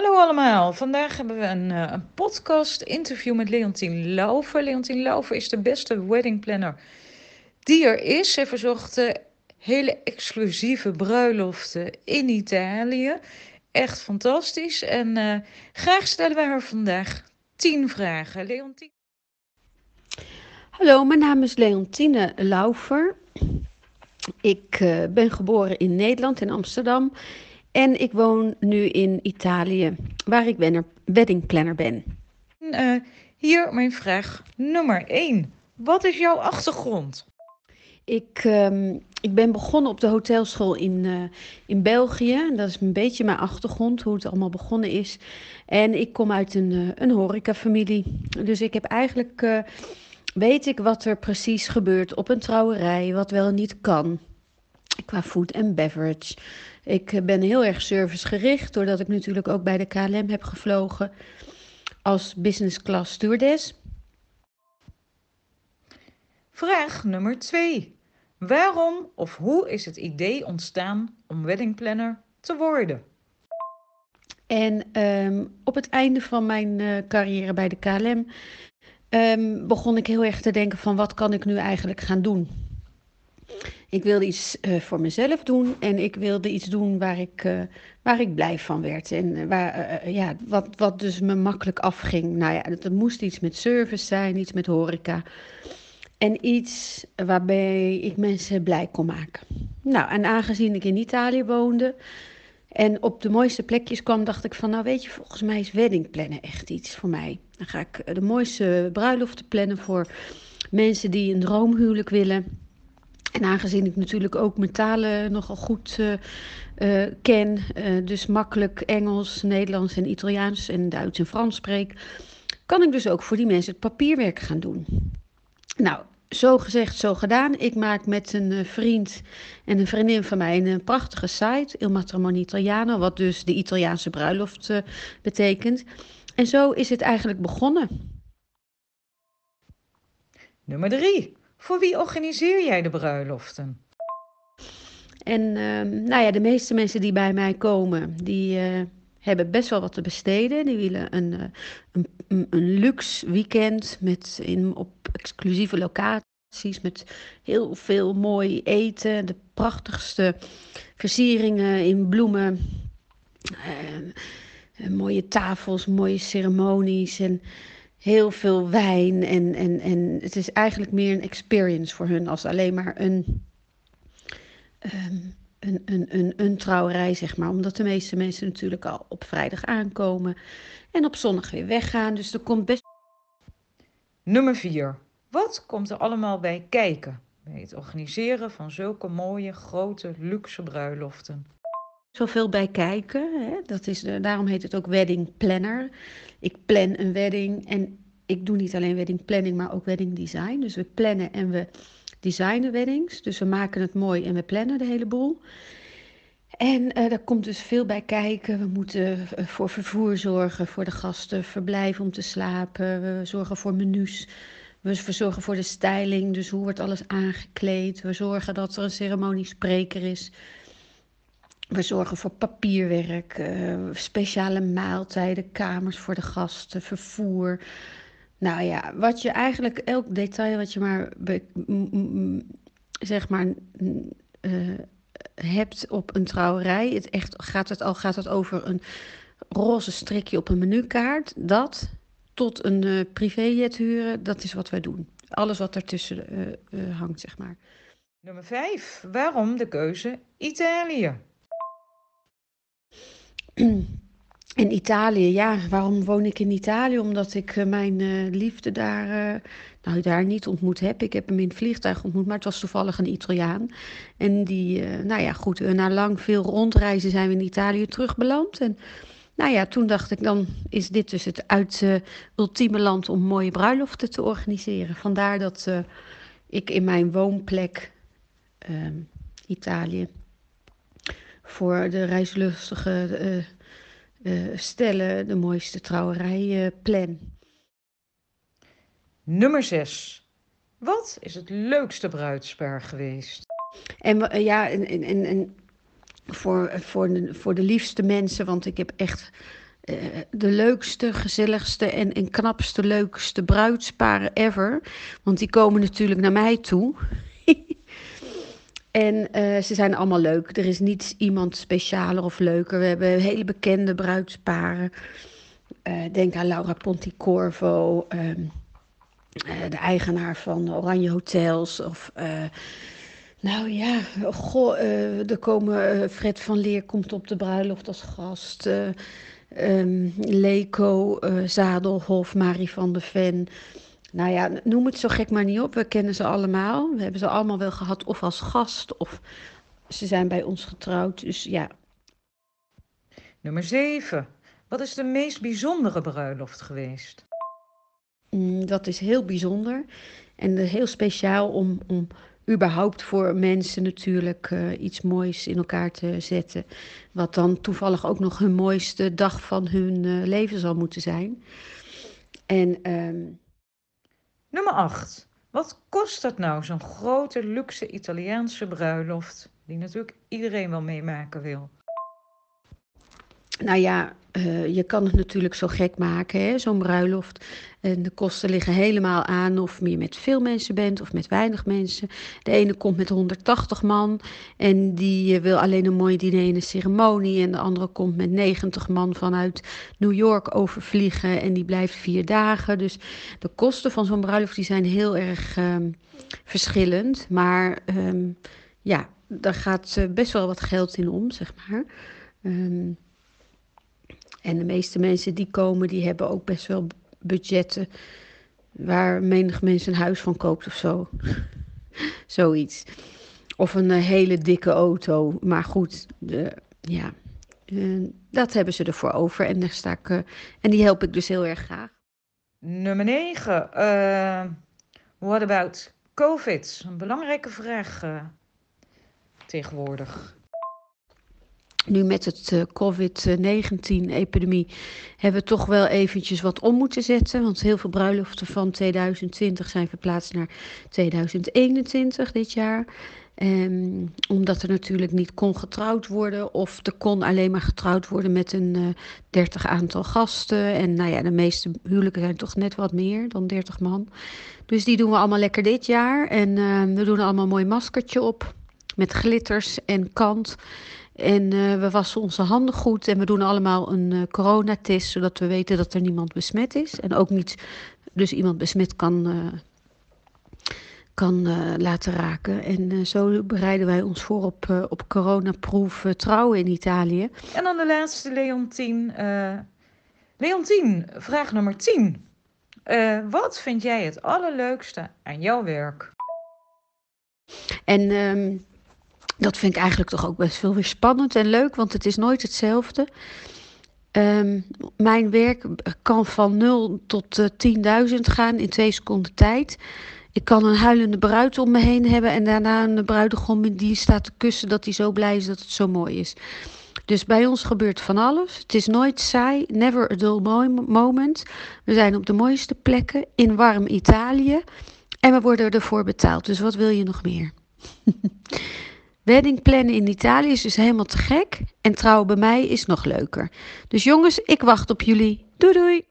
Hallo allemaal, vandaag hebben we een, uh, een podcast interview met Leontien Lauver. Leontien Lauver is de beste wedding planner die er is. Ze verzorgt uh, hele exclusieve bruiloften in Italië. Echt fantastisch. En uh, graag stellen wij haar vandaag tien vragen. Leontien. Hallo, mijn naam is Leontine Lauver. Ik ben geboren in Nederland, in Amsterdam. En ik woon nu in Italië, waar ik ben weddingplanner ben. Uh, hier mijn vraag nummer 1. Wat is jouw achtergrond? Ik, uh, ik ben begonnen op de hotelschool in, uh, in België. Dat is een beetje mijn achtergrond, hoe het allemaal begonnen is. En ik kom uit een, uh, een horecafamilie. Dus ik heb eigenlijk, weet ik wat er precies gebeurt op een trouwerij, wat wel en niet kan qua food en beverage. Ik eh, ben heel erg servicegericht, doordat ik natuurlijk ook bij de KLM heb gevlogen als business class stewardess. Vraag nummer 2. Waarom of hoe is het idee ontstaan om weddingplanner te worden? En um, op het einde van mijn uh, carrière bij de KLM um, begon ik heel erg te denken van wat kan ik nu eigenlijk gaan doen? Ik wilde iets uh, voor mezelf doen en ik wilde iets doen waar ik, uh, waar ik blij van werd. En uh, waar, ja, wat, wat dus me makkelijk afging. Nou ja, het, moest iets met service zijn, iets met horeca. En iets waarbij ik mensen blij kon maken. Nou, en aangezien ik in Italië woonde en op de mooiste plekjes kwam, dacht ik van, nou weet je, volgens mij is weddingplannen echt iets voor mij. Dan ga ik de mooiste bruiloften plannen voor mensen die een droomhuwelijk willen. En aangezien ik natuurlijk ook mijn talen nogal goed uh, uh, ken, uh, dus makkelijk Engels, Nederlands en Italiaans en Duits en Frans spreek, kan ik dus ook voor die mensen het papierwerk gaan doen. Nou, zo gezegd, zo gedaan. Ik maak met een vriend en een vriendin van mij een prachtige site, Il Matrimonio Italiano, wat dus de Italiaanse bruiloft betekent. En zo is het eigenlijk begonnen. Nummer drie. Voor wie organiseer jij de bruiloften? En uh, nou ja, de meeste mensen die bij mij komen, die uh, hebben best wel wat te besteden. Die willen een, uh, een, een, luxe weekend met in, op exclusieve locaties met heel veel mooi eten, de prachtigste versieringen in bloemen, ehm, mooie tafels, mooie ceremonies en heel veel wijn. En, en, en het is eigenlijk meer een experience voor hun als alleen maar een, um, een, een, een, een trouwerij, zeg maar. Omdat de meeste mensen natuurlijk al op vrijdag aankomen en op zondag weer weggaan. Dus er komt best. Nummer 4. Wat komt er allemaal bij kijken bij het organiseren van zulke mooie, grote, luxe bruiloften? Zoveel bij kijken. Hè? Dat is daarom heet het ook wedding planner. Ik plan een wedding en ik doe niet alleen wedding planning, maar ook wedding design. Dus we plannen en we designen weddings. Dus we maken het mooi en we plannen de hele boel. En uh, daar komt dus veel bij kijken. We moeten uh, voor vervoer zorgen voor de gasten, verblijf om te slapen. We zorgen voor menus. We zorgen voor de styling, dus hoe wordt alles aangekleed. We zorgen dat er een ceremoniespreker is. We zorgen voor papierwerk, uh, speciale maaltijden, kamers voor de gasten, vervoer. Nou ja, wat je eigenlijk, elk detail wat je maar, zeg maar, uh, hebt op een trouwerij. Het echt, gaat het al gaat het over een roze strikje op een menukaart. Dat tot een uh, privéjet huren, dat is wat wij doen. Alles wat ertussen hangt, zeg maar. Nummer 5. Waarom de keuze Italië? In Italië, ja, waarom woon ik in Italië? Omdat ik uh, mijn uh, liefde daar, uh, nou, daar niet ontmoet heb. Ik heb hem in het vliegtuig ontmoet, maar het was toevallig een Italiaan. En die, nou ja, goed, na lang veel rondreizen zijn we in Italië terugbeland. En nou ja, toen dacht ik, dan is dit dus het ultieme land om mooie bruiloften te organiseren. Vandaar dat ik in mijn woonplek, ehm, Italië, voor de reislustige uh, stellen de mooiste trouwerij plan. Nummer 6. Wat is het leukste bruidspaar geweest? En ja, en, en, en voor, voor, de, voor de liefste mensen, want ik heb echt de leukste, gezelligste en, en knapste, leukste bruidsparen ever. Want die komen natuurlijk naar mij toe. En uh, ze zijn allemaal leuk. Er is niet iemand specialer of leuker. We hebben hele bekende bruidsparen. Uh, denk aan Laura Ponticorvo, uh, de eigenaar van Oranje Hotels. Of, nou ja, goh, er komen, Fred van Leer komt op de bruiloft als gast. Um, Leco, Zadelhof, Marie van der Ven. Nou ja, noem het zo gek maar niet op. We kennen ze allemaal. We hebben ze allemaal wel gehad, of als gast, of ze zijn bij ons getrouwd. Dus ja. Nummer 7. Wat is de meest bijzondere bruiloft geweest? Mm, dat is heel bijzonder en heel speciaal om, om überhaupt voor mensen natuurlijk uh, iets moois in elkaar te zetten. Wat dan toevallig ook nog hun mooiste dag van hun uh, leven zal moeten zijn. En, um... Nummer 8. Wat kost dat nou, zo'n grote luxe Italiaanse bruiloft? Die natuurlijk iedereen wel meemaken wil. Nou ja, uh, je kan het natuurlijk zo gek maken, zo'n bruiloft. En de kosten liggen helemaal aan of je met veel mensen bent of met weinig mensen. De ene komt met 180 man en die eh, wil alleen een mooi diner en een ceremonie. En de andere komt met 90 man vanuit New York overvliegen en die blijft vier dagen. Dus de kosten van zo'n bruiloft die zijn heel erg um, verschillend. Maar um, ja, daar gaat uh, best wel wat geld in om, zeg maar. Um, en de meeste mensen die komen, die hebben ook best wel budgetten waar menig mens een huis van koopt of zo. Zoiets. Of een uh, hele dikke auto. Maar goed, de, ja, uh, dat hebben ze ervoor over. En, daar sta ik, uh, en die help ik dus heel erg graag. Nummer 9. what about COVID? Een belangrijke vraag tegenwoordig. Nu met het uh, COVID-19-epidemie hebben we toch wel eventjes wat om moeten zetten. Want heel veel bruiloften van 2020 zijn verplaatst naar 2021 dit jaar. Um, omdat er natuurlijk niet kon getrouwd worden. Of er kon alleen maar getrouwd worden met een uh, 30 aantal gasten. En nou ja, de meeste huwelijken zijn toch net wat meer dan 30 man. Dus die doen we allemaal lekker dit jaar. En uh, we doen allemaal een mooi maskertje op. Met glitters en kant. En uh, we wassen onze handen goed en we doen allemaal een uh, coronatest, zodat we weten dat er niemand besmet is. En ook niet dus iemand besmet kan, uh, kan laten raken. En zo bereiden wij ons voor op, op coronaproof trouwen in Italië. En dan de laatste, Leontien. Leontien, vraag nummer 10. wat vind jij het allerleukste aan jouw werk? En... Um, dat vind ik eigenlijk toch ook best veel weer spannend en leuk, want het is nooit hetzelfde. Um, mijn werk kan van 0 tot uh, 10.000 gaan in twee seconden tijd. Ik kan een huilende bruid om me heen hebben en daarna een bruidegom die staat te kussen dat hij zo blij is dat het zo mooi is. Dus bij ons gebeurt van alles. Het is nooit saai, never a dull moment. We zijn op de mooiste plekken in warm Italië en we worden ervoor betaald. Dus wat wil je nog meer? Wedding plannen in Italië is dus helemaal te gek. En trouwen bij mij is nog leuker. Dus jongens, ik wacht op jullie. Doei doei!